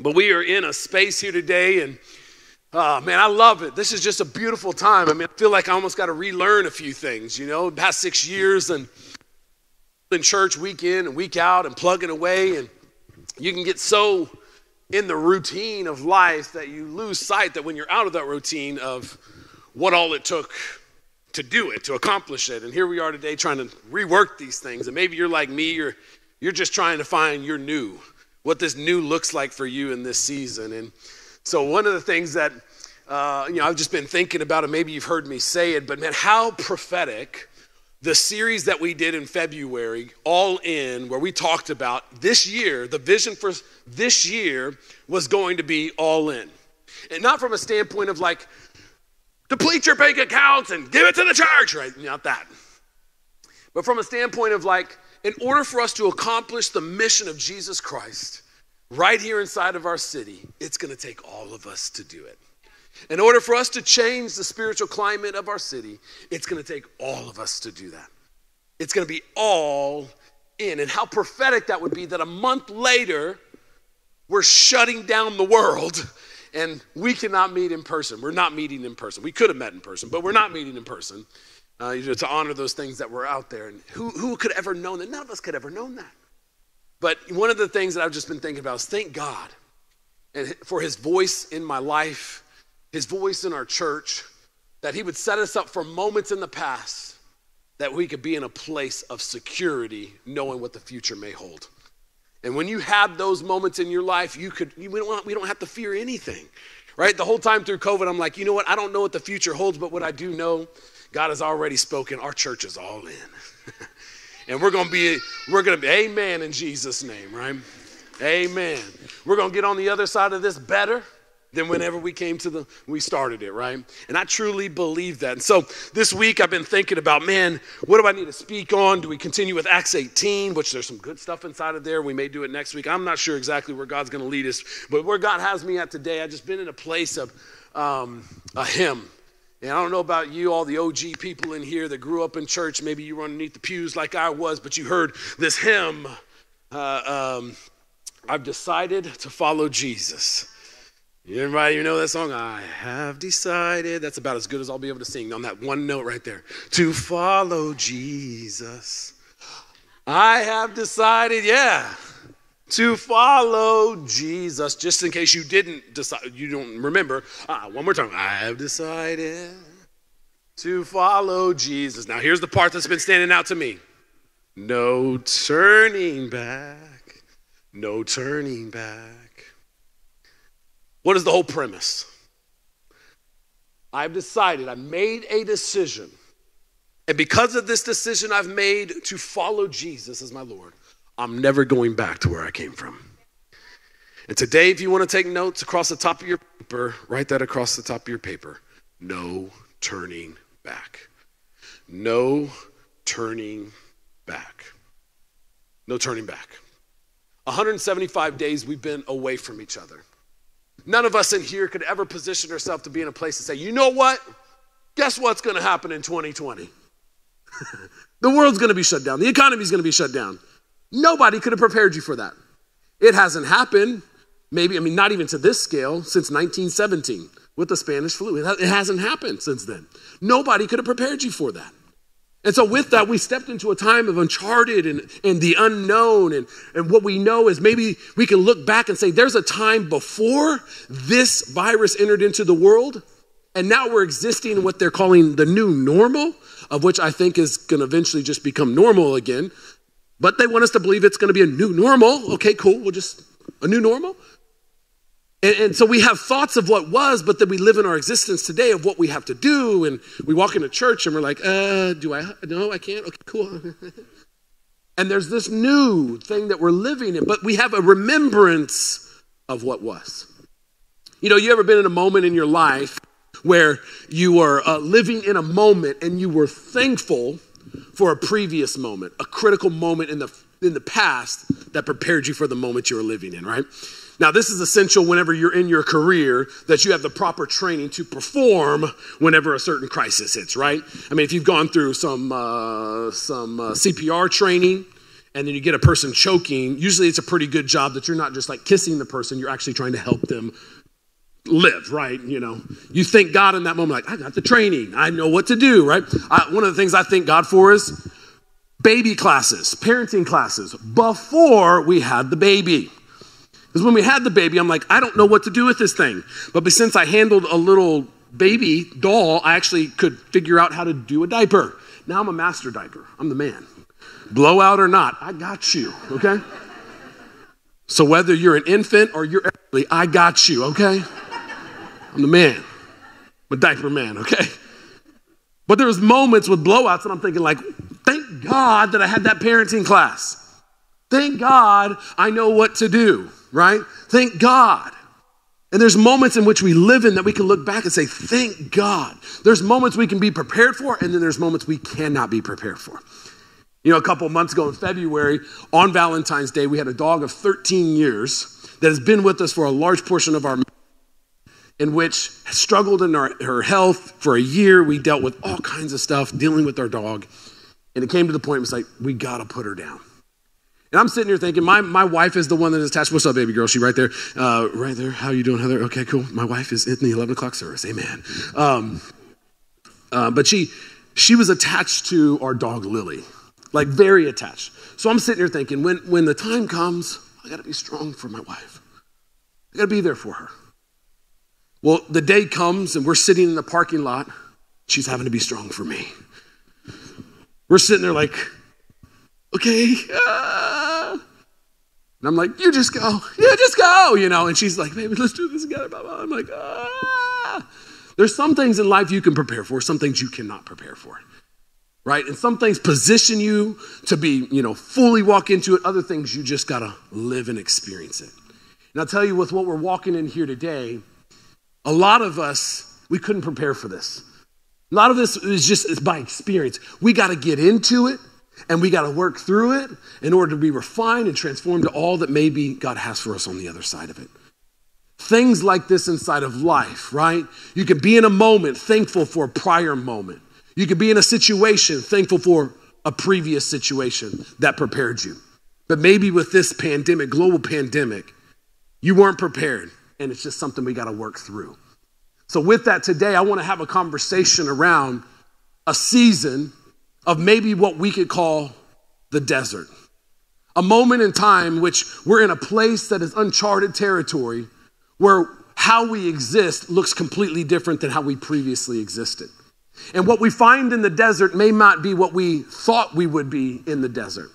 But we are in a space here today, and uh, man, I love it. This is just a beautiful time. I mean, I feel like I almost got to relearn a few things, you know, past six years and in church week in and week out and plugging away, and you can get so in the routine of life that you lose sight that when you're out of that routine of what all it took to do it, to accomplish it. And here we are today trying to rework these things. And maybe you're like me, you're, you're just trying to find your new what this new looks like for you in this season. And so, one of the things that, uh, you know, I've just been thinking about, and maybe you've heard me say it, but man, how prophetic the series that we did in February, All In, where we talked about this year, the vision for this year was going to be all in. And not from a standpoint of like, deplete your bank accounts and give it to the church, right? Not that. But from a standpoint of like, in order for us to accomplish the mission of Jesus Christ right here inside of our city, it's going to take all of us to do it. In order for us to change the spiritual climate of our city, it's going to take all of us to do that. It's going to be all in. And how prophetic that would be that a month later, we're shutting down the world and we cannot meet in person. We're not meeting in person. We could have met in person, but we're not meeting in person uh, you know, to honor those things that were out there. And who, who could ever known that? None of us could ever known that. But one of the things that I've just been thinking about is thank God and for his voice in my life, his voice in our church, that he would set us up for moments in the past that we could be in a place of security, knowing what the future may hold. And when you have those moments in your life, you could we don't, we don't have to fear anything. Right? The whole time through COVID, I'm like, you know what? I don't know what the future holds, but what I do know God has already spoken. Our church is all in. and we're going to be, we're going to be, amen in Jesus' name, right? Amen. We're going to get on the other side of this better than whenever we came to the we started it right and i truly believe that and so this week i've been thinking about man what do i need to speak on do we continue with acts 18 which there's some good stuff inside of there we may do it next week i'm not sure exactly where god's going to lead us but where god has me at today i've just been in a place of um, a hymn and I don't know about you, all the OG people in here that grew up in church. Maybe you were underneath the pews like I was, but you heard this hymn. Uh, um, I've decided to follow Jesus. Anybody you know that song? I have decided. That's about as good as I'll be able to sing on that one note right there. To follow Jesus. I have decided, yeah to follow Jesus. Just in case you didn't decide, you don't remember. Ah, one more time. I have decided to follow Jesus. Now, here's the part that's been standing out to me no turning back. No turning back. What is the whole premise? I've decided, I made a decision. And because of this decision I've made to follow Jesus as my Lord, I'm never going back to where I came from. And today, if you want to take notes across the top of your paper, write that across the top of your paper. No turning back. No turning back. No turning back. 175 days we've been away from each other. None of us in here could ever position ourselves to be in a place to say, you know what? Guess what's going to happen in 2020? the world's going to be shut down. The economy's going to be shut down. Nobody could have prepared you for that. It hasn't happened, maybe, I mean, not even to this scale, since 1917 with the Spanish flu. It hasn't happened since then. Nobody could have prepared you for that. And so, with that, we stepped into a time of uncharted and, and the unknown. And, and what we know is maybe we can look back and say, there's a time before this virus entered into the world. And now we're existing in what they're calling the new normal, of which I think is going to eventually just become normal again. But they want us to believe it's going to be a new normal. Okay, cool. We'll just, a new normal. And, and, so we have thoughts of what was, but then we live in our existence today of what we have to do. And we walk into church and we're like, uh, do I? No, I can't. Okay, cool. and there's this new thing that we're living in, but we have a remembrance of what was. You know, you ever been in a moment in your life where you were uh, living in a moment and you were thankful for a previous moment, a critical moment in the, in the past that prepared you for the moment you're living in, right? Now, this is essential whenever you're in your career that you have the proper training to perform whenever a certain crisis hits, right? I mean, if you've gone through some, uh, some uh, CPR training, and then you get a person choking, usually it's a pretty good job that you're not just like kissing the person, you're actually trying to help them live, right? You know, you thank God in that moment, like, I got the training, I know what to do, right? I, one of the things I thank God for is baby classes, parenting classes, before we had the baby. Because when we had the baby, I'm like, I don't know what to do with this thing. But since I handled a little baby doll, I actually could figure out how to do a diaper. Now I'm a master diaper. I'm the man. Blowout or not, I got you, okay? So whether you're an infant or you're elderly, I got you, okay? I'm the man. I'm a diaper man, okay? But there's moments with blowouts and I'm thinking like, thank God that I had that parenting class. Thank God I know what to do, right? Thank God. And there's moments in which we live in that we can look back and say, thank God. There's moments we can be prepared for, and then there's moments we cannot be prepared for. You know, a couple months ago in February, on Valentine's Day, we had a dog of 13 years that has been with us for a large portion of our in which struggled in our, her health for a year. We dealt with all kinds of stuff dealing with our dog. And it came to the point, it was like, we got to put her down. And I'm sitting here thinking, my, my wife is the one that is attached. What's up, baby girl? She right there. Uh, right there. How you doing, Heather? Okay, cool. My wife is in the 11 o'clock service. Amen. Um, uh, but she, she was attached to our dog, Lily, like very attached. So I'm sitting here thinking, when, when the time comes, I got to be strong for my wife. I got to be there for her. Well, the day comes and we're sitting in the parking lot. She's having to be strong for me. We're sitting there like, okay. Uh. And I'm like, you just go. You just go, you know. And she's like, baby, let's do this together. I'm like, ah. There's some things in life you can prepare for, some things you cannot prepare for. Right? And some things position you to be, you know, fully walk into it. Other things you just got to live and experience it. And I'll tell you with what we're walking in here today, a lot of us, we couldn't prepare for this. A lot of this is just by experience. We got to get into it and we got to work through it in order to be refined and transformed to all that maybe God has for us on the other side of it. Things like this inside of life, right? You could be in a moment thankful for a prior moment. You could be in a situation thankful for a previous situation that prepared you. But maybe with this pandemic, global pandemic, you weren't prepared, and it's just something we got to work through. So, with that today, I want to have a conversation around a season of maybe what we could call the desert. A moment in time which we're in a place that is uncharted territory where how we exist looks completely different than how we previously existed. And what we find in the desert may not be what we thought we would be in the desert.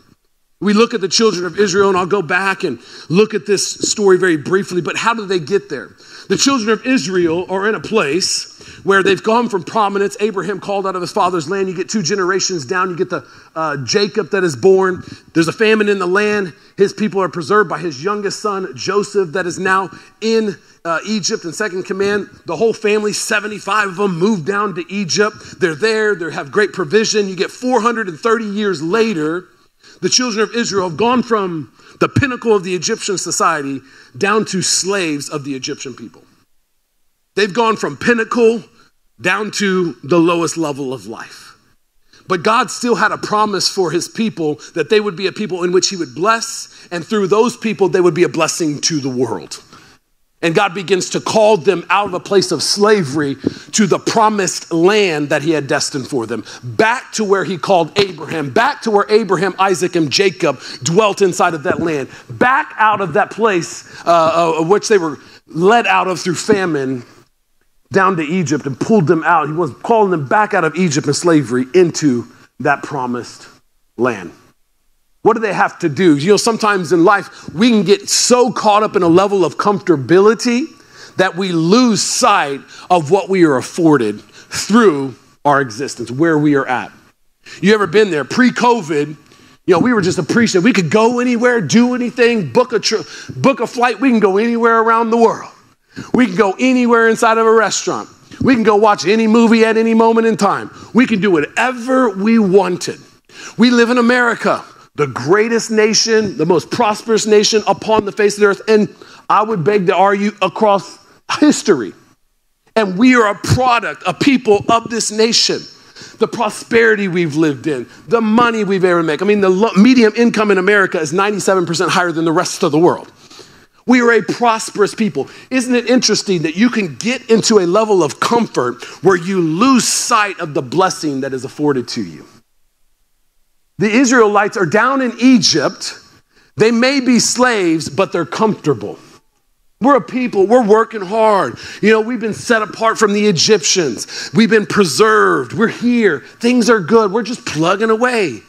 We look at the children of Israel, and I'll go back and look at this story very briefly, but how did they get there? The children of Israel are in a place where they've gone from prominence. Abraham called out of his father's land. You get two generations down, you get the uh, Jacob that is born. There's a famine in the land. His people are preserved by his youngest son, Joseph, that is now in uh, Egypt in second command. The whole family, 75 of them, moved down to Egypt. They're there, they have great provision. You get 430 years later, the children of Israel have gone from the pinnacle of the Egyptian society down to slaves of the Egyptian people. They've gone from pinnacle down to the lowest level of life. But God still had a promise for his people that they would be a people in which he would bless, and through those people, they would be a blessing to the world. And God begins to call them out of a place of slavery to the promised land that He had destined for them. Back to where He called Abraham, back to where Abraham, Isaac, and Jacob dwelt inside of that land, back out of that place uh, of which they were led out of through famine down to Egypt and pulled them out. He was calling them back out of Egypt and slavery into that promised land. What do they have to do? You know, sometimes in life, we can get so caught up in a level of comfortability that we lose sight of what we are afforded through our existence, where we are at. You ever been there? Pre COVID, you know, we were just appreciative. We could go anywhere, do anything, book a, trip, book a flight. We can go anywhere around the world. We can go anywhere inside of a restaurant. We can go watch any movie at any moment in time. We can do whatever we wanted. We live in America the greatest nation, the most prosperous nation upon the face of the earth, and I would beg to argue across history. And we are a product, a people of this nation. the prosperity we've lived in, the money we've ever made. I mean, the medium income in America is 97% higher than the rest of the world. We are a prosperous people. Isn't it interesting that you can get into a level of comfort where you lose sight of the blessing that is afforded to you? The Israelites are down in Egypt. They may be slaves, but they're comfortable. We're a people, we're working hard. You know, we've been set apart from the Egyptians, we've been preserved, we're here, things are good, we're just plugging away.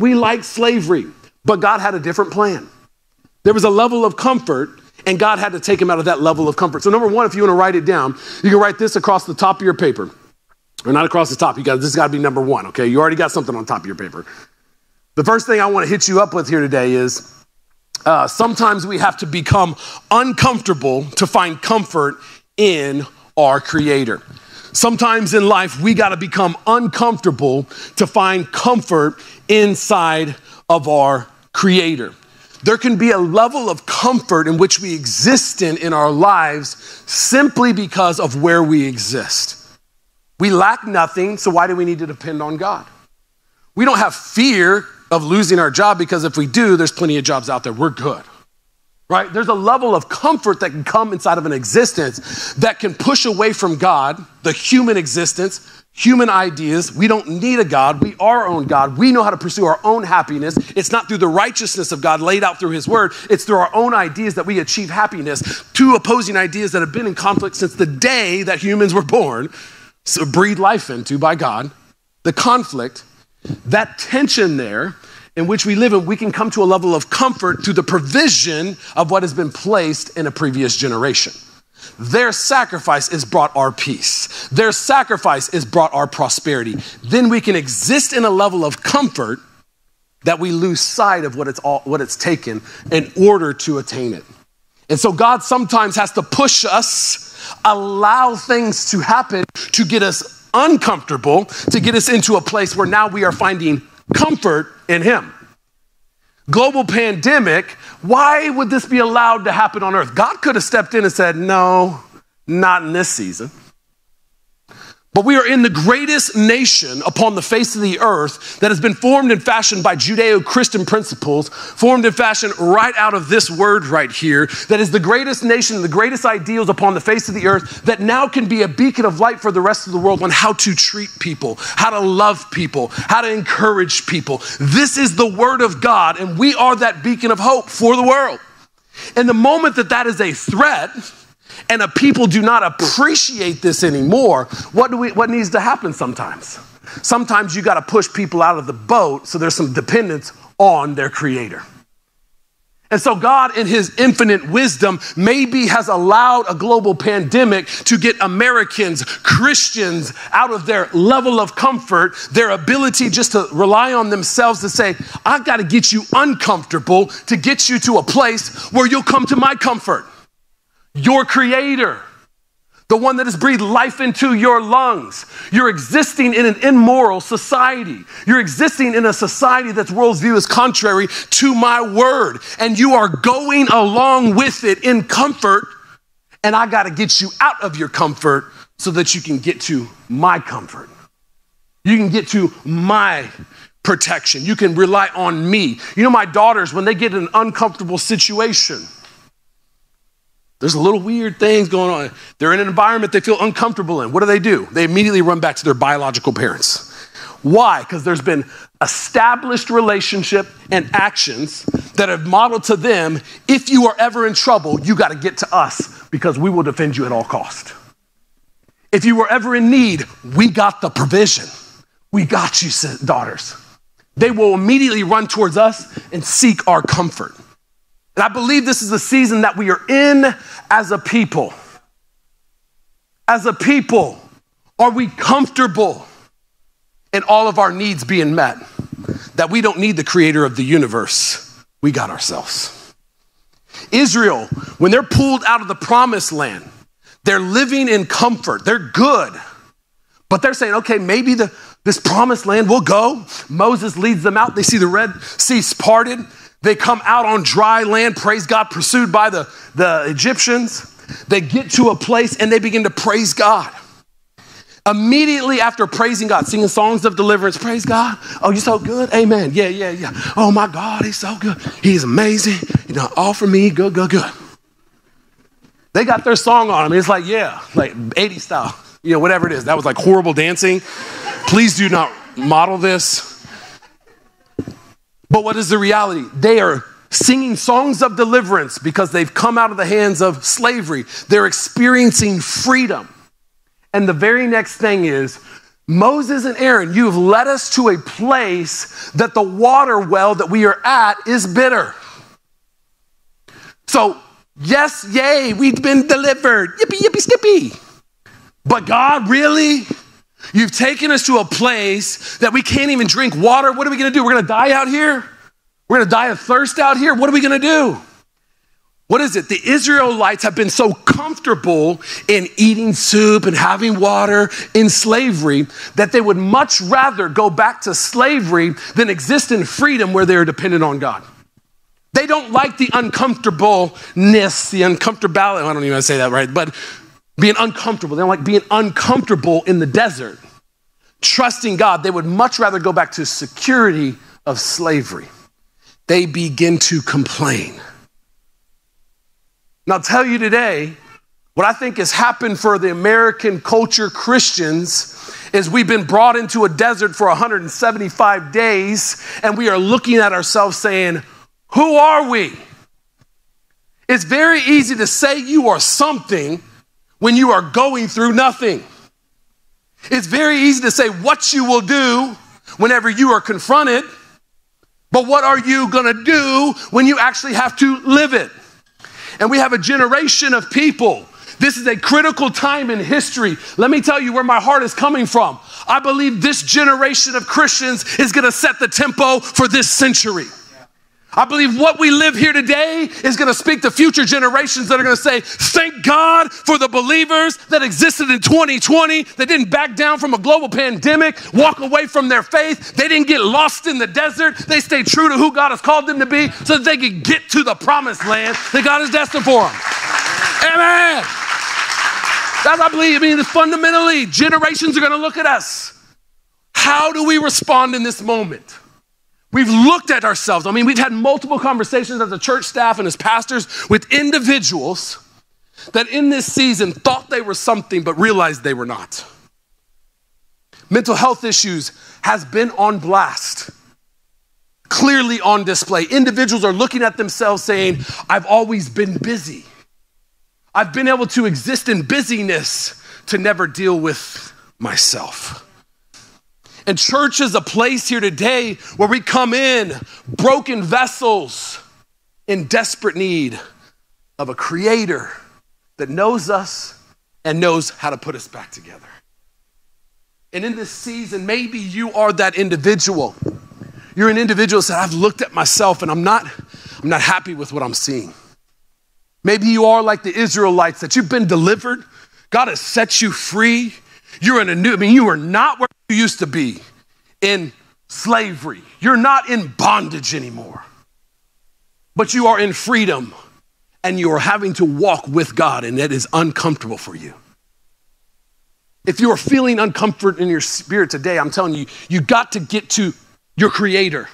We like slavery, but God had a different plan. There was a level of comfort, and God had to take him out of that level of comfort. So, number one, if you want to write it down, you can write this across the top of your paper. Or not across the top, you got this got to be number one, okay? You already got something on top of your paper. The first thing I want to hit you up with here today is uh, sometimes we have to become uncomfortable to find comfort in our Creator. Sometimes in life, we got to become uncomfortable to find comfort inside of our Creator. There can be a level of comfort in which we exist in in our lives simply because of where we exist. We lack nothing, so why do we need to depend on God? We don't have fear of losing our job because if we do, there's plenty of jobs out there. We're good. Right? There's a level of comfort that can come inside of an existence that can push away from God, the human existence, human ideas. We don't need a God. We are our own God. We know how to pursue our own happiness. It's not through the righteousness of God laid out through His Word, it's through our own ideas that we achieve happiness. Two opposing ideas that have been in conflict since the day that humans were born, so breathed life into by God. The conflict that tension there in which we live in, we can come to a level of comfort through the provision of what has been placed in a previous generation. Their sacrifice is brought our peace. Their sacrifice is brought our prosperity. Then we can exist in a level of comfort that we lose sight of what it's all, what it's taken in order to attain it. And so God sometimes has to push us, allow things to happen to get us uncomfortable to get us into a place where now we are finding comfort in Him. Global pandemic, why would this be allowed to happen on earth? God could have stepped in and said, No, not in this season. But we are in the greatest nation upon the face of the earth that has been formed and fashioned by Judeo Christian principles, formed and fashioned right out of this word right here, that is the greatest nation, the greatest ideals upon the face of the earth, that now can be a beacon of light for the rest of the world on how to treat people, how to love people, how to encourage people. This is the word of God, and we are that beacon of hope for the world. And the moment that that is a threat, and a people do not appreciate this anymore, what, do we, what needs to happen sometimes? Sometimes you got to push people out of the boat so there's some dependence on their creator. And so, God, in His infinite wisdom, maybe has allowed a global pandemic to get Americans, Christians, out of their level of comfort, their ability just to rely on themselves to say, I've got to get you uncomfortable to get you to a place where you'll come to my comfort your creator, the one that has breathed life into your lungs. You're existing in an immoral society. You're existing in a society that's worldview is contrary to my word, and you are going along with it in comfort. And I got to get you out of your comfort so that you can get to my comfort. You can get to my protection. You can rely on me. You know, my daughters, when they get in an uncomfortable situation, there's a little weird things going on. They're in an environment they feel uncomfortable in. What do they do? They immediately run back to their biological parents. Why? Because there's been established relationship and actions that have modeled to them if you are ever in trouble, you got to get to us because we will defend you at all cost. If you were ever in need, we got the provision. We got you, daughters. They will immediately run towards us and seek our comfort. And I believe this is the season that we are in as a people. As a people, are we comfortable in all of our needs being met? That we don't need the creator of the universe, we got ourselves. Israel, when they're pulled out of the promised land, they're living in comfort, they're good. But they're saying, okay, maybe the, this promised land will go. Moses leads them out. They see the Red Sea parted. They come out on dry land, praise God, pursued by the, the Egyptians. They get to a place and they begin to praise God. immediately after praising God, singing songs of deliverance, praise God. Oh, you're so good. Amen. Yeah, yeah, yeah. Oh my God, he's so good. He's amazing. You know, all for me, good, good, good. They got their song on them. It's like, yeah, like 80 style, you know, whatever it is. That was like horrible dancing. Please do not model this. But what is the reality? They are singing songs of deliverance because they've come out of the hands of slavery. They're experiencing freedom. And the very next thing is Moses and Aaron, you have led us to a place that the water well that we are at is bitter. So, yes, yay, we've been delivered. Yippee, yippee, skippy. But God, really? You've taken us to a place that we can't even drink water. What are we gonna do? We're gonna die out here? We're gonna die of thirst out here? What are we gonna do? What is it? The Israelites have been so comfortable in eating soup and having water in slavery that they would much rather go back to slavery than exist in freedom where they're dependent on God. They don't like the uncomfortableness, the uncomfortability. I don't even want to say that right, but being uncomfortable. They don't like being uncomfortable in the desert. Trusting God, they would much rather go back to security of slavery. They begin to complain. And I'll tell you today, what I think has happened for the American culture Christians is we've been brought into a desert for 175 days and we are looking at ourselves saying, Who are we? It's very easy to say you are something when you are going through nothing. It's very easy to say what you will do whenever you are confronted, but what are you gonna do when you actually have to live it? And we have a generation of people. This is a critical time in history. Let me tell you where my heart is coming from. I believe this generation of Christians is going to set the tempo for this century. I believe what we live here today is going to speak to future generations that are going to say, Thank God for the believers that existed in 2020 that didn't back down from a global pandemic, walk away from their faith. They didn't get lost in the desert. They stayed true to who God has called them to be so that they could get to the promised land that God has destined for them. Amen. That's, I believe, I mean, fundamentally, generations are going to look at us. How do we respond in this moment? We've looked at ourselves. I mean, we've had multiple conversations as a church staff and as pastors with individuals that in this season thought they were something but realized they were not. Mental health issues has been on blast. Clearly on display. Individuals are looking at themselves saying, I've always been busy. I've been able to exist in busyness to never deal with myself. And church is a place here today where we come in broken vessels in desperate need of a creator that knows us and knows how to put us back together. And in this season, maybe you are that individual. You're an individual that said, I've looked at myself and I'm not, I'm not happy with what I'm seeing. Maybe you are like the Israelites that you've been delivered. God has set you free. You're in a new, I mean, you are not where you used to be in slavery. You're not in bondage anymore, but you are in freedom and you are having to walk with God, and that is uncomfortable for you. If you are feeling uncomfort in your spirit today, I'm telling you, you got to get to your creator,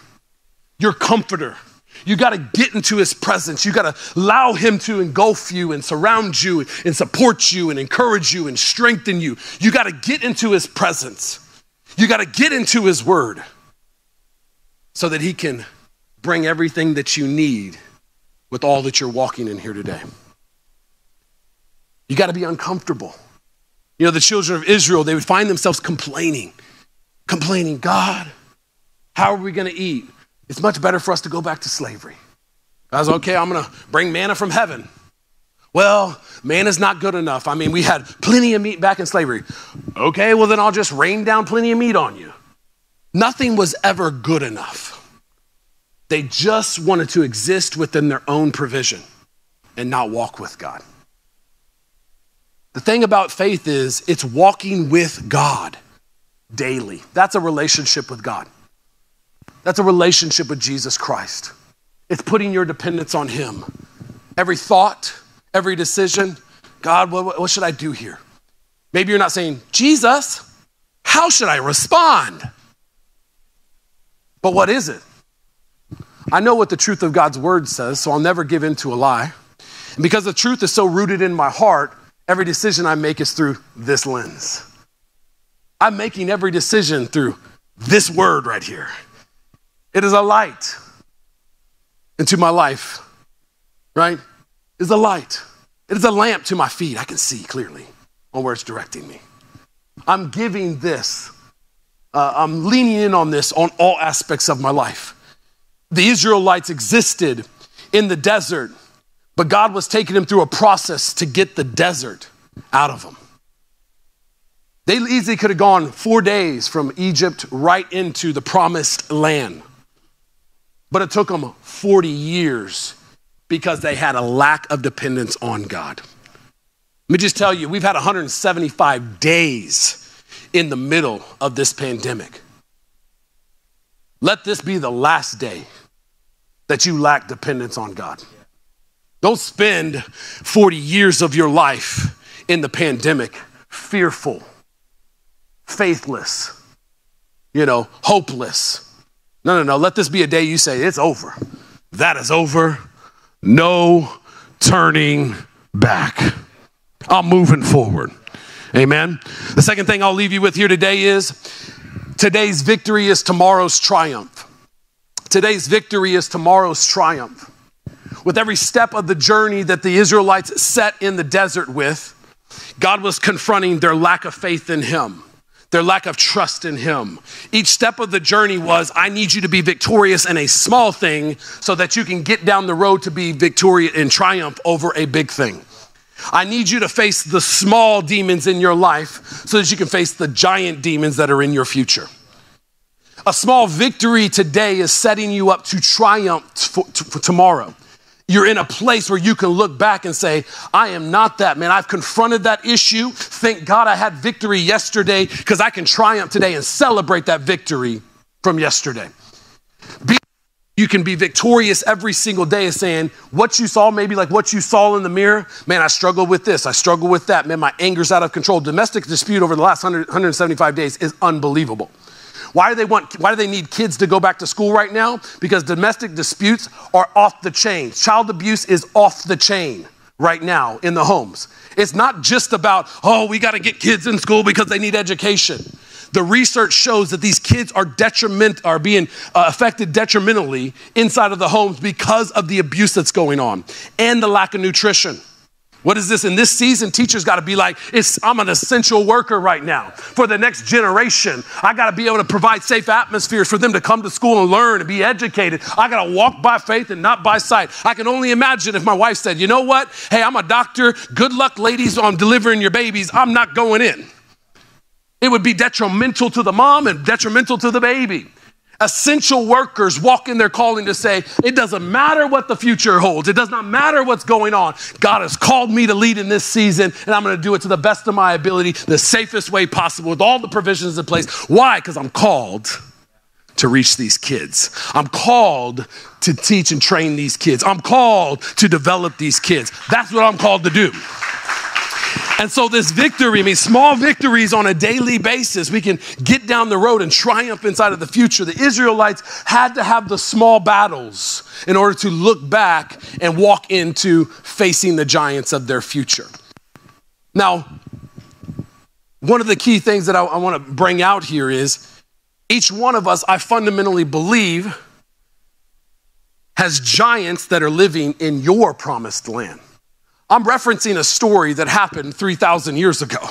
your comforter. You got to get into his presence. You got to allow him to engulf you and surround you and support you and encourage you and strengthen you. You got to get into his presence. You got to get into His Word so that He can bring everything that you need with all that you're walking in here today. You got to be uncomfortable. You know, the children of Israel, they would find themselves complaining, complaining, God, how are we going to eat? It's much better for us to go back to slavery. I was okay, I'm going to bring manna from heaven. Well, man is not good enough. I mean, we had plenty of meat back in slavery. Okay, well, then I'll just rain down plenty of meat on you. Nothing was ever good enough. They just wanted to exist within their own provision and not walk with God. The thing about faith is it's walking with God daily. That's a relationship with God. That's a relationship with Jesus Christ. It's putting your dependence on Him. Every thought, every decision. God, what, what should I do here? Maybe you're not saying, Jesus, How should I respond? But what is it? I know what the truth of God's word says, so I'll never give in to a lie. And because the truth is so rooted in my heart, every decision I make is through this lens. I'm making every decision through this word right here. It is a light into my life, right? Is a light. It is a lamp to my feet. I can see clearly on where it's directing me. I'm giving this, uh, I'm leaning in on this on all aspects of my life. The Israelites existed in the desert, but God was taking them through a process to get the desert out of them. They easily could have gone four days from Egypt right into the promised land. But it took them 40 years because they had a lack of dependence on God. Let me just tell you, we've had 175 days in the middle of this pandemic. Let this be the last day that you lack dependence on God. Don't spend 40 years of your life in the pandemic fearful, faithless, you know, hopeless. No, no, no. Let this be a day you say, it's over. That is over. No turning back. I'm moving forward. Amen. The second thing I'll leave you with here today is today's victory is tomorrow's triumph. Today's victory is tomorrow's triumph. With every step of the journey that the Israelites set in the desert with, God was confronting their lack of faith in Him, their lack of trust in Him. Each step of the journey was I need you to be victorious in a small thing so that you can get down the road to be victorious and triumph over a big thing. I need you to face the small demons in your life so that you can face the giant demons that are in your future. A small victory today is setting you up to triumph for, for tomorrow. You're in a place where you can look back and say, I am not that, man. I've confronted that issue. Thank God I had victory yesterday because I can triumph today and celebrate that victory from yesterday. Be you can be victorious every single day is saying what you saw, maybe like what you saw in the mirror. Man, I struggle with this. I struggle with that. Man, my anger's out of control. Domestic dispute over the last 100, 175 days is unbelievable. Why do they want, why do they need kids to go back to school right now? Because domestic disputes are off the chain. Child abuse is off the chain right now in the homes. It's not just about, oh, we got to get kids in school because they need education. The research shows that these kids are detriment are being uh, affected detrimentally inside of the homes because of the abuse that's going on and the lack of nutrition. What is this? In this season, teachers got to be like, I'm an essential worker right now for the next generation. I got to be able to provide safe atmospheres for them to come to school and learn and be educated. I got to walk by faith and not by sight. I can only imagine if my wife said, You know what? Hey, I'm a doctor. Good luck, ladies, on delivering your babies. I'm not going in. It would be detrimental to the mom and detrimental to the baby. Essential workers walk in their calling to say, it doesn't matter what the future holds. It does not matter what's going on. God has called me to lead in this season, and I'm going to do it to the best of my ability, the safest way possible, with all the provisions in place. Why? Because I'm called to reach these kids. I'm called to teach and train these kids. I'm called to develop these kids. That's what I'm called to do. And so, this victory, I mean, small victories on a daily basis, we can get down the road and triumph inside of the future. The Israelites had to have the small battles in order to look back and walk into facing the giants of their future. Now, one of the key things that I, I want to bring out here is each one of us, I fundamentally believe, has giants that are living in your promised land. I'm referencing a story that happened 3,000 years ago.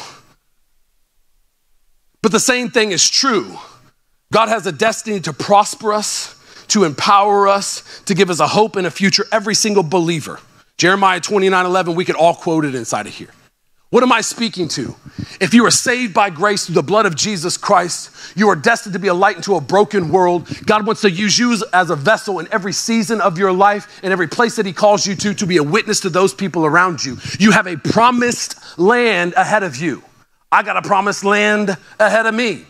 But the same thing is true. God has a destiny to prosper us, to empower us, to give us a hope and a future, every single believer. Jeremiah 29 11, we could all quote it inside of here. What am I speaking to? If you are saved by grace through the blood of Jesus Christ, you are destined to be a light into a broken world. God wants to use you as a vessel in every season of your life, in every place that He calls you to, to be a witness to those people around you. You have a promised land ahead of you. I got a promised land ahead of me.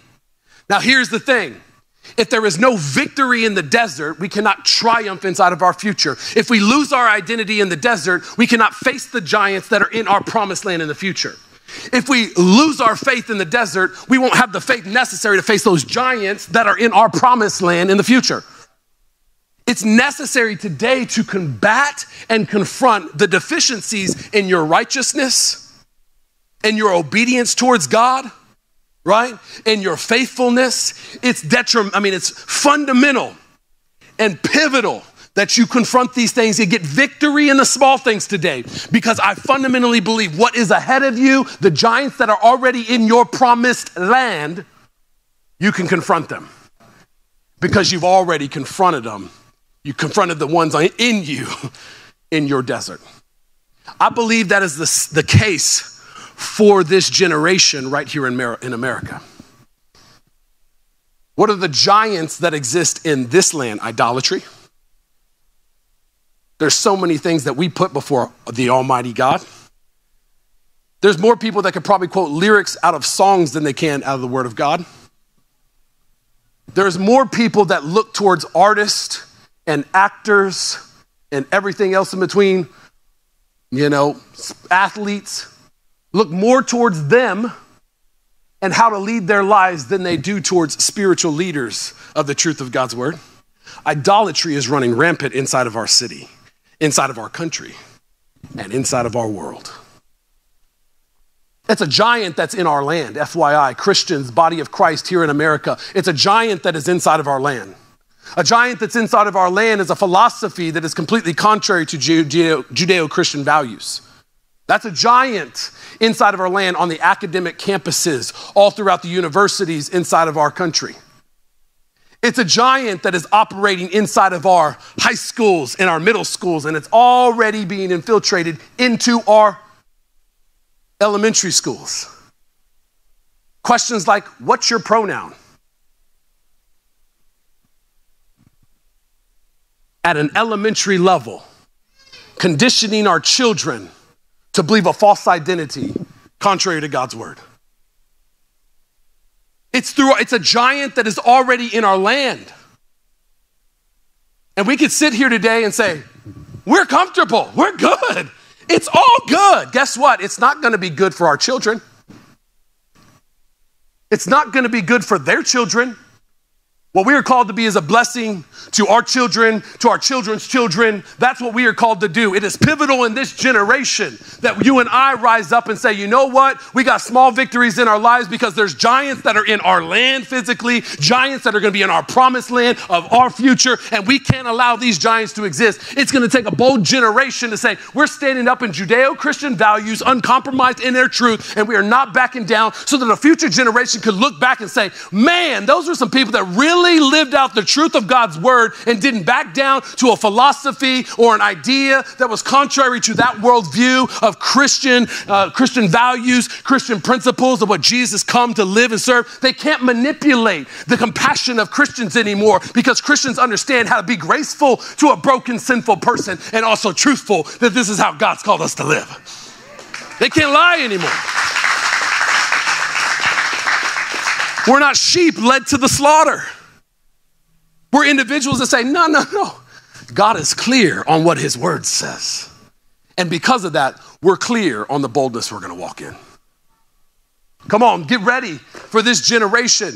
Now, here's the thing if there is no victory in the desert, we cannot triumph inside of our future. If we lose our identity in the desert, we cannot face the giants that are in our promised land in the future. If we lose our faith in the desert, we won't have the faith necessary to face those giants that are in our promised land in the future. It's necessary today to combat and confront the deficiencies in your righteousness and your obedience towards God, right? And your faithfulness. It's detriment, I mean, it's fundamental and pivotal that you confront these things and get victory in the small things today because I fundamentally believe what is ahead of you, the giants that are already in your promised land, you can confront them because you've already confronted them you confronted the ones in you in your desert. I believe that is the, the case for this generation right here in, in America. What are the giants that exist in this land? Idolatry. There's so many things that we put before the Almighty God. There's more people that could probably quote lyrics out of songs than they can out of the Word of God. There's more people that look towards artists and actors and everything else in between, you know, athletes, look more towards them and how to lead their lives than they do towards spiritual leaders of the truth of God's word. Idolatry is running rampant inside of our city, inside of our country, and inside of our world. It's a giant that's in our land, FYI, Christians, body of Christ here in America. It's a giant that is inside of our land. A giant that's inside of our land is a philosophy that is completely contrary to Judeo Christian values. That's a giant inside of our land on the academic campuses, all throughout the universities inside of our country. It's a giant that is operating inside of our high schools and our middle schools, and it's already being infiltrated into our elementary schools. Questions like, What's your pronoun? at an elementary level, conditioning our children to believe a false identity contrary to God's word. It's through it's a giant that is already in our land. And we could sit here today and say, "We're comfortable. We're good. It's all good." Guess what? It's not going to be good for our children. It's not going to be good for their children. What we are called to be is a blessing to our children, to our children's children. That's what we are called to do. It is pivotal in this generation that you and I rise up and say, you know what? We got small victories in our lives because there's giants that are in our land physically, giants that are going to be in our promised land of our future, and we can't allow these giants to exist. It's going to take a bold generation to say, we're standing up in Judeo Christian values, uncompromised in their truth, and we are not backing down so that a future generation could look back and say, man, those are some people that really really lived out the truth of God's word and didn't back down to a philosophy or an idea that was contrary to that worldview of Christian, uh, Christian values, Christian principles of what Jesus come to live and serve, they can't manipulate the compassion of Christians anymore because Christians understand how to be graceful to a broken, sinful person and also truthful that this is how God's called us to live. They can't lie anymore. We're not sheep led to the slaughter. We're individuals that say, no, no, no. God is clear on what his word says. And because of that, we're clear on the boldness we're going to walk in. Come on, get ready for this generation.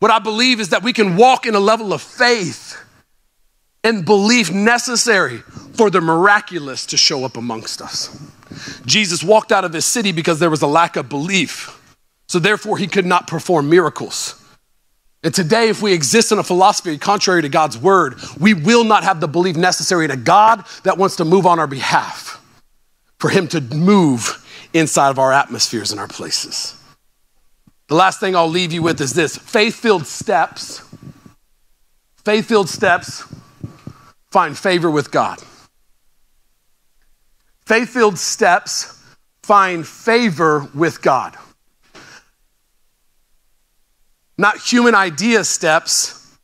What I believe is that we can walk in a level of faith and belief necessary for the miraculous to show up amongst us. Jesus walked out of his city because there was a lack of belief. So therefore, he could not perform miracles. And today, if we exist in a philosophy contrary to God's word, we will not have the belief necessary a God that wants to move on our behalf, for Him to move inside of our atmospheres and our places. The last thing I'll leave you with is this faith filled steps, faith filled steps find favor with God. Faith filled steps find favor with God not human idea steps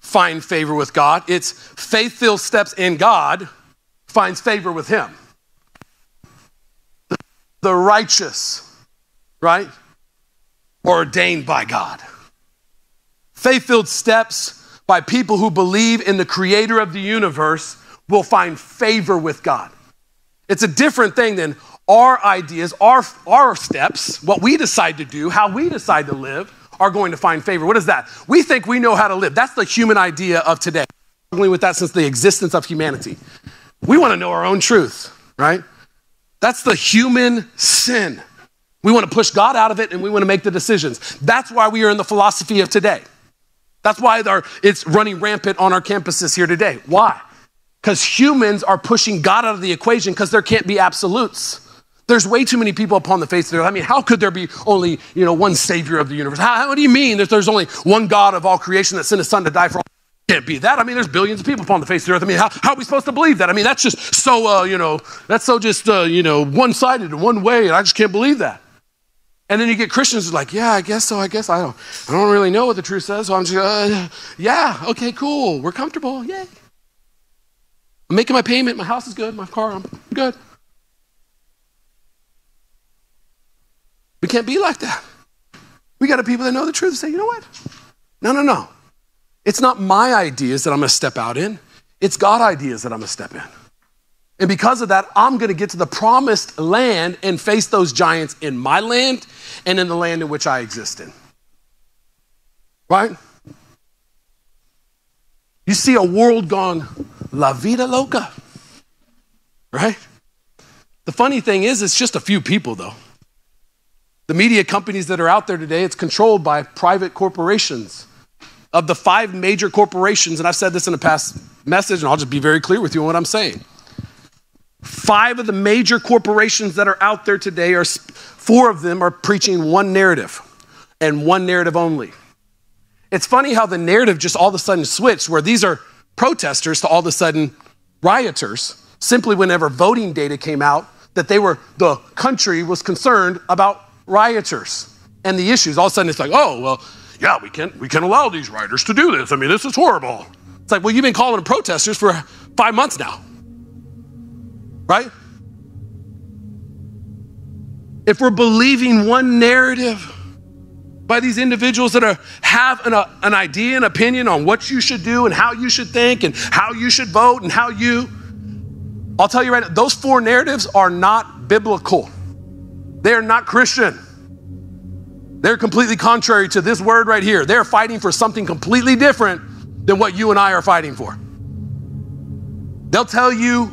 find favor with God. It's faith filled steps in God finds favor with Him. The righteous, right? Ordained by God. Faith filled steps by people who believe in the creator of the universe will find favor with God. It's a different thing than our ideas, our, our steps, what we decide to do, how we decide to live, are going to find favor. What is that? We think we know how to live. That's the human idea of today. Struggling with that since the existence of humanity. We want to know our own truth, right? That's the human sin. We want to push God out of it and we want to make the decisions. That's why we are in the philosophy of today. That's why it's running rampant on our campuses here today. Why? Because humans are pushing God out of the equation because there can't be absolutes. There's way too many people upon the face of the earth. I mean, how could there be only, you know, one savior of the universe? How, what do you mean that there's only one God of all creation that sent his son to die for all? Can't be that. I mean, there's billions of people upon the face of the earth. I mean, how, how are we supposed to believe that? I mean, that's just so, uh, you know, that's so just, uh, you know, one-sided and one way, and I just can't believe that. And then you get Christians like, yeah, I guess so. I guess I don't, I don't really know what the truth says. So I'm just, uh, yeah, okay, cool. We're comfortable. Yay. I'm making my payment. My house is good. My car, I'm good. We can't be like that. We got to people that know the truth and say, you know what? No, no, no. It's not my ideas that I'm going to step out in. It's God ideas that I'm going to step in. And because of that, I'm going to get to the promised land and face those giants in my land and in the land in which I exist in. Right? You see a world gone la vida loca. Right? The funny thing is, it's just a few people, though. The media companies that are out there today, it's controlled by private corporations. Of the five major corporations, and I've said this in a past message, and I'll just be very clear with you on what I'm saying. Five of the major corporations that are out there today are four of them are preaching one narrative and one narrative only. It's funny how the narrative just all of a sudden switched, where these are protesters to all of a sudden rioters, simply whenever voting data came out that they were the country was concerned about rioters and the issues. All of a sudden, it's like, oh, well, yeah, we can we can allow these rioters to do this. I mean, this is horrible. It's like, well, you've been calling them protesters for five months now, right? If we're believing one narrative by these individuals that are, have an, uh, an idea, an opinion on what you should do and how you should think and how you should vote and how you, I'll tell you right now, those four narratives are not biblical. They are not Christian. They're completely contrary to this word right here. They're fighting for something completely different than what you and I are fighting for. They'll tell you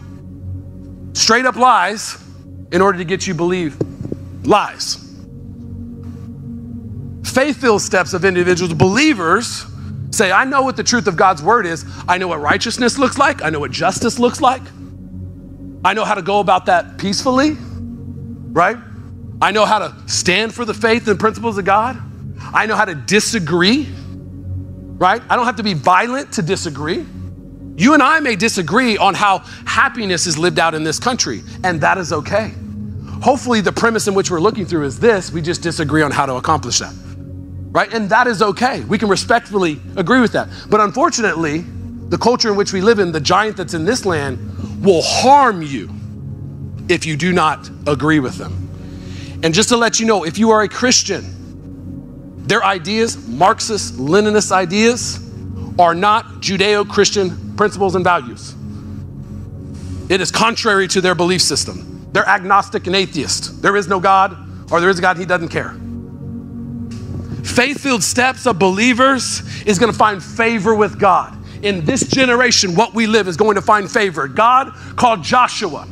straight up lies in order to get you believe lies. Faith filled steps of individuals, believers, say, I know what the truth of God's word is. I know what righteousness looks like. I know what justice looks like. I know how to go about that peacefully, right? I know how to stand for the faith and principles of God. I know how to disagree, right? I don't have to be violent to disagree. You and I may disagree on how happiness is lived out in this country, and that is okay. Hopefully, the premise in which we're looking through is this we just disagree on how to accomplish that, right? And that is okay. We can respectfully agree with that. But unfortunately, the culture in which we live in, the giant that's in this land, will harm you if you do not agree with them. And just to let you know, if you are a Christian, their ideas, Marxist, Leninist ideas, are not Judeo Christian principles and values. It is contrary to their belief system. They're agnostic and atheist. There is no God, or there is a God, He doesn't care. Faith filled steps of believers is going to find favor with God. In this generation, what we live is going to find favor. God called Joshua.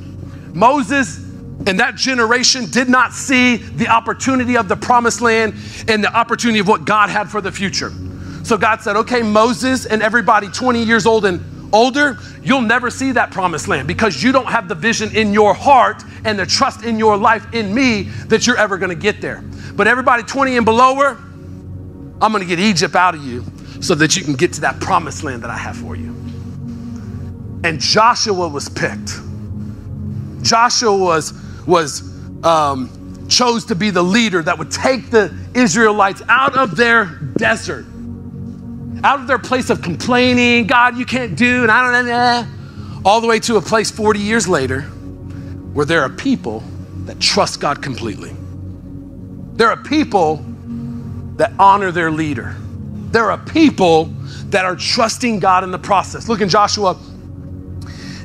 Moses and that generation did not see the opportunity of the promised land and the opportunity of what God had for the future. So God said, okay, Moses and everybody 20 years old and older, you'll never see that promised land because you don't have the vision in your heart and the trust in your life in me that you're ever going to get there. But everybody 20 and below, I'm going to get Egypt out of you so that you can get to that promised land that I have for you. And Joshua was picked. Joshua was was um, chose to be the leader that would take the Israelites out of their desert, out of their place of complaining, God, you can't do, and I don't know, all the way to a place 40 years later where there are people that trust God completely. There are people that honor their leader. There are people that are trusting God in the process. Look in Joshua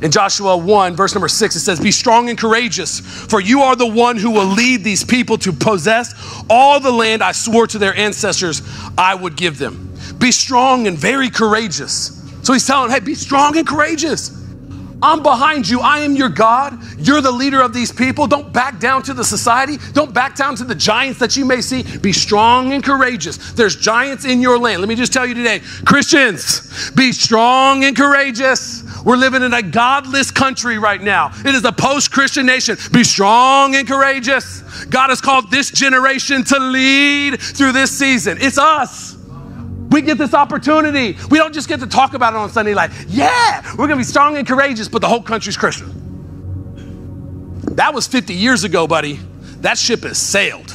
In Joshua 1, verse number 6, it says, Be strong and courageous, for you are the one who will lead these people to possess all the land I swore to their ancestors I would give them. Be strong and very courageous. So he's telling, Hey, be strong and courageous. I'm behind you. I am your God. You're the leader of these people. Don't back down to the society. Don't back down to the giants that you may see. Be strong and courageous. There's giants in your land. Let me just tell you today Christians, be strong and courageous. We're living in a godless country right now. It is a post Christian nation. Be strong and courageous. God has called this generation to lead through this season. It's us. We get this opportunity. We don't just get to talk about it on Sunday, like, yeah, we're going to be strong and courageous, but the whole country's Christian. That was 50 years ago, buddy. That ship has sailed.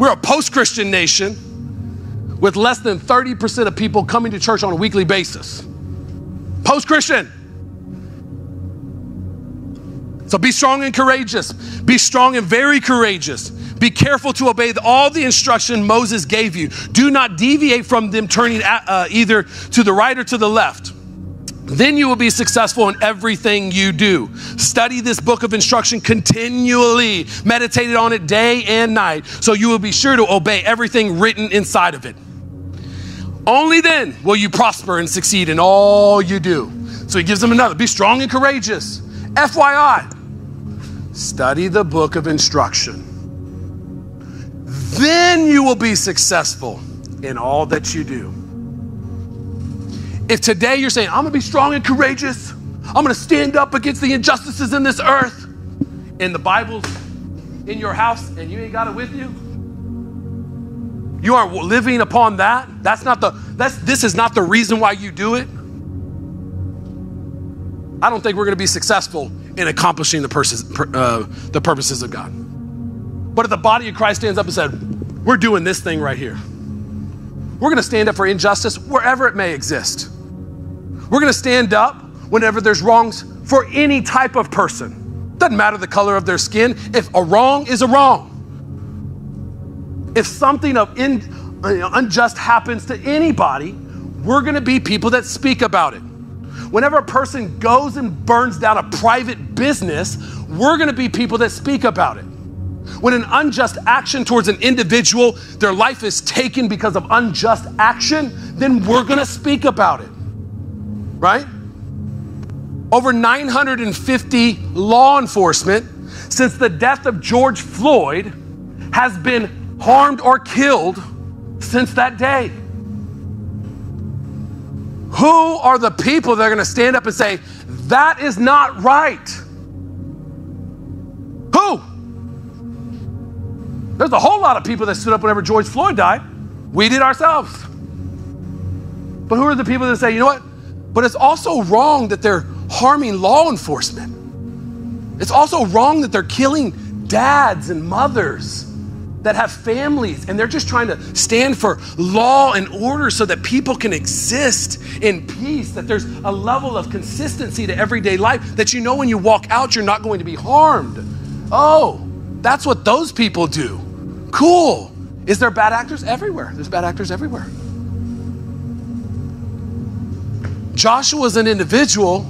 We're a post Christian nation with less than 30% of people coming to church on a weekly basis. Post Christian. So be strong and courageous. Be strong and very courageous. Be careful to obey all the instruction Moses gave you. Do not deviate from them, turning uh, either to the right or to the left. Then you will be successful in everything you do. Study this book of instruction continually, meditate on it day and night, so you will be sure to obey everything written inside of it. Only then will you prosper and succeed in all you do. So he gives them another be strong and courageous. FYI, study the book of instruction. Then you will be successful in all that you do. If today you're saying, I'm gonna be strong and courageous, I'm gonna stand up against the injustices in this earth, and the Bible's in your house and you ain't got it with you, you aren't living upon that. That's not the, that's, this is not the reason why you do it. I don't think we're gonna be successful in accomplishing the, purposes, uh, the purposes of God. But if the body of Christ stands up and said, We're doing this thing right here, we're going to stand up for injustice wherever it may exist. We're going to stand up whenever there's wrongs for any type of person. Doesn't matter the color of their skin. If a wrong is a wrong, if something of in, unjust happens to anybody, we're going to be people that speak about it. Whenever a person goes and burns down a private business, we're going to be people that speak about it. When an unjust action towards an individual, their life is taken because of unjust action, then we're going to speak about it. Right? Over 950 law enforcement since the death of George Floyd has been harmed or killed since that day. Who are the people that are going to stand up and say, that is not right? Who? There's a whole lot of people that stood up whenever George Floyd died. We did ourselves. But who are the people that say, you know what? But it's also wrong that they're harming law enforcement. It's also wrong that they're killing dads and mothers that have families and they're just trying to stand for law and order so that people can exist in peace, that there's a level of consistency to everyday life, that you know when you walk out, you're not going to be harmed. Oh, that's what those people do. Cool. Is there bad actors? Everywhere. There's bad actors everywhere. Joshua was an individual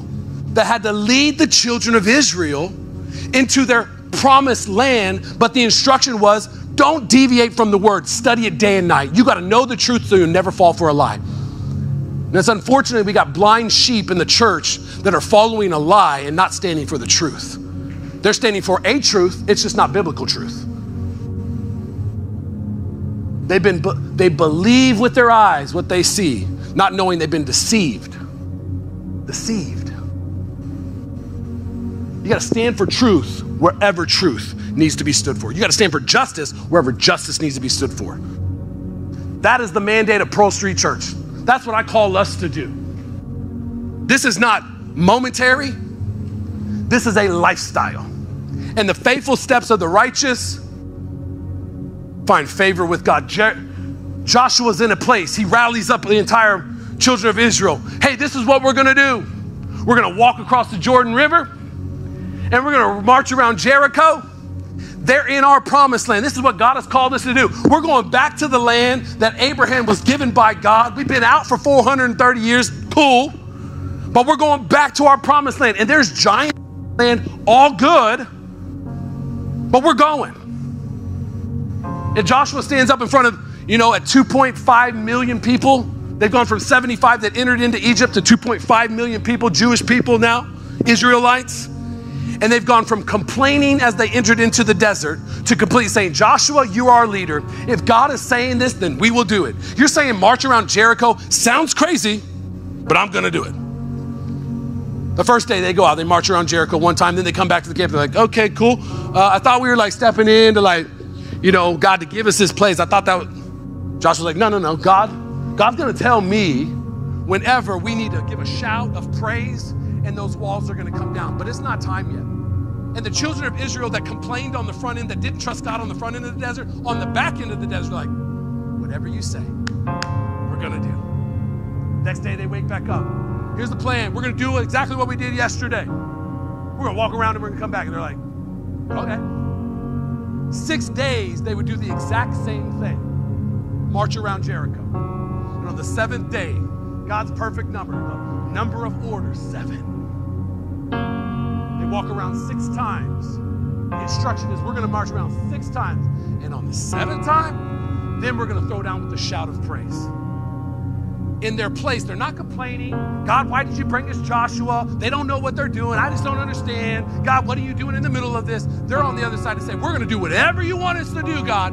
that had to lead the children of Israel into their promised land, but the instruction was don't deviate from the word, study it day and night. You got to know the truth so you'll never fall for a lie. And it's unfortunate we got blind sheep in the church that are following a lie and not standing for the truth. They're standing for a truth, it's just not biblical truth. They've been, they believe with their eyes what they see, not knowing they've been deceived. Deceived. You got to stand for truth wherever truth needs to be stood for. You got to stand for justice wherever justice needs to be stood for. That is the mandate of Pearl Street Church. That's what I call us to do. This is not momentary, this is a lifestyle. And the faithful steps of the righteous find favor with God. Joshua's in a place, he rallies up the entire children of Israel. Hey, this is what we're gonna do. We're gonna walk across the Jordan River and we're gonna march around Jericho. They're in our promised land. This is what God has called us to do. We're going back to the land that Abraham was given by God. We've been out for 430 years. Cool. But we're going back to our promised land. And there's giant land, all good, but we're going. And Joshua stands up in front of, you know, at 2.5 million people. They've gone from 75 that entered into Egypt to 2.5 million people, Jewish people now, Israelites. And they've gone from complaining as they entered into the desert to completely saying, Joshua, you are our leader. If God is saying this, then we will do it. You're saying march around Jericho. Sounds crazy, but I'm going to do it. The first day they go out, they march around Jericho one time, then they come back to the camp. They're like, okay, cool. Uh, I thought we were like stepping in to like, you know, God to give us this place. I thought that Josh was like, no, no, no. God, God's gonna tell me whenever we need to give a shout of praise and those walls are gonna come down. But it's not time yet. And the children of Israel that complained on the front end, that didn't trust God on the front end of the desert, on the back end of the desert, like, whatever you say, we're gonna do. Next day they wake back up. Here's the plan. We're going to do exactly what we did yesterday. We're going to walk around and we're going to come back. And they're like, okay. Six days, they would do the exact same thing march around Jericho. And on the seventh day, God's perfect number, the number of orders, seven. They walk around six times. The instruction is we're going to march around six times. And on the seventh time, then we're going to throw down with the shout of praise in their place. They're not complaining. God, why did you bring us Joshua? They don't know what they're doing. I just don't understand. God, what are you doing in the middle of this? They're on the other side to say, We're going to do whatever you want us to do, God.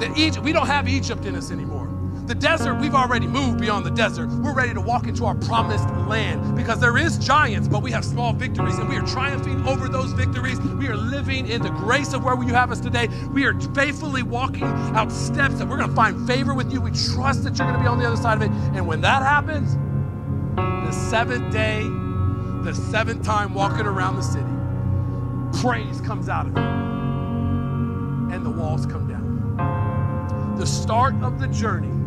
That Egypt, we don't have Egypt in us anymore. The desert, we've already moved beyond the desert. We're ready to walk into our promised land because there is giants, but we have small victories and we are triumphing over those victories. We are living in the grace of where you have us today. We are faithfully walking out steps that we're going to find favor with you. We trust that you're going to be on the other side of it. And when that happens, the seventh day, the seventh time walking around the city, praise comes out of it and the walls come down. The start of the journey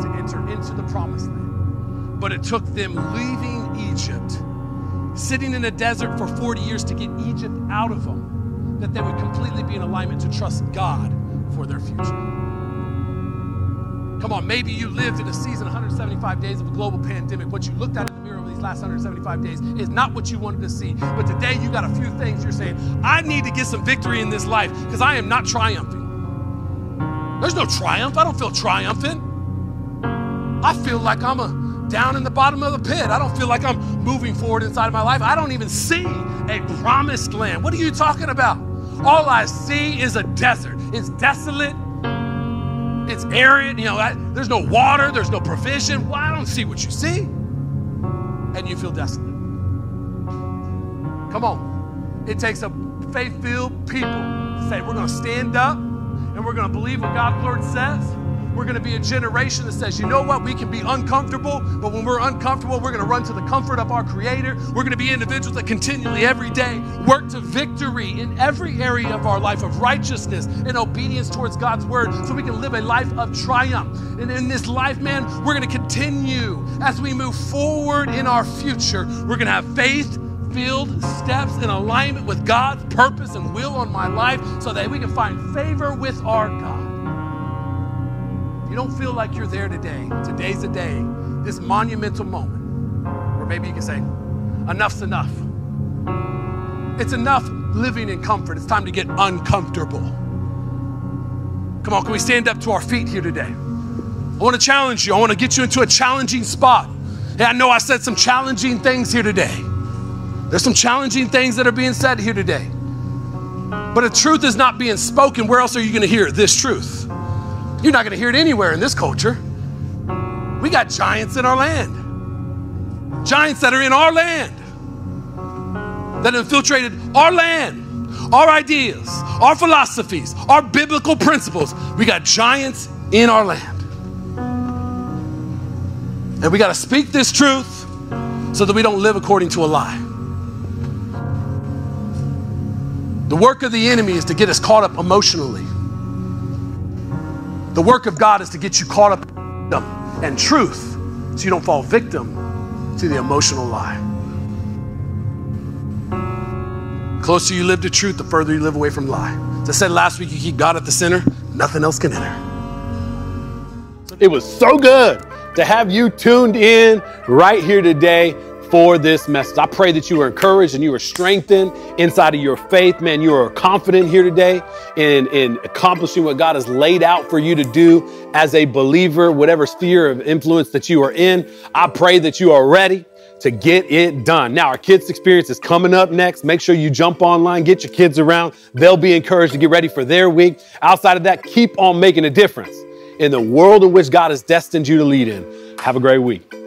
to enter into the promised land. But it took them leaving Egypt, sitting in a desert for 40 years to get Egypt out of them, that they would completely be in alignment to trust God for their future. Come on, maybe you lived in a season, 175 days of a global pandemic. What you looked at in the mirror over these last 175 days is not what you wanted to see. But today you got a few things you're saying, I need to get some victory in this life because I am not triumphing. There's no triumph. I don't feel triumphant. I feel like I'm a, down in the bottom of the pit. I don't feel like I'm moving forward inside of my life. I don't even see a promised land. What are you talking about? All I see is a desert. It's desolate. It's arid. You know, I, there's no water. There's no provision. Well, I don't see what you see. And you feel desolate. Come on. It takes a faith filled people to say, we're going to stand up and we're going to believe what God's word says we're going to be a generation that says, you know what, we can be uncomfortable, but when we're uncomfortable, we're going to run to the comfort of our Creator. We're going to be individuals that continually, every day, work to victory in every area of our life of righteousness and obedience towards God's Word so we can live a life of triumph. And in this life, man, we're going to continue as we move forward in our future. We're going to have faith filled steps in alignment with God's purpose and will on my life so that we can find favor with our God you don't feel like you're there today, today's the day, this monumental moment where maybe you can say, enough's enough. It's enough living in comfort. It's time to get uncomfortable. Come on, can we stand up to our feet here today? I want to challenge you. I want to get you into a challenging spot. Hey, I know I said some challenging things here today. There's some challenging things that are being said here today. But if truth is not being spoken, where else are you going to hear this truth? You're not going to hear it anywhere in this culture. We got giants in our land, giants that are in our land, that infiltrated our land, our ideas, our philosophies, our biblical principles. We got giants in our land. And we got to speak this truth so that we don't live according to a lie. The work of the enemy is to get us caught up emotionally. The work of God is to get you caught up in and truth so you don't fall victim to the emotional lie. The closer you live to truth, the further you live away from lie. As I said last week, you keep God at the center, nothing else can enter. It was so good to have you tuned in right here today. For this message. I pray that you are encouraged and you are strengthened inside of your faith. Man, you are confident here today in, in accomplishing what God has laid out for you to do as a believer, whatever sphere of influence that you are in. I pray that you are ready to get it done. Now, our kids' experience is coming up next. Make sure you jump online, get your kids around. They'll be encouraged to get ready for their week. Outside of that, keep on making a difference in the world in which God has destined you to lead in. Have a great week.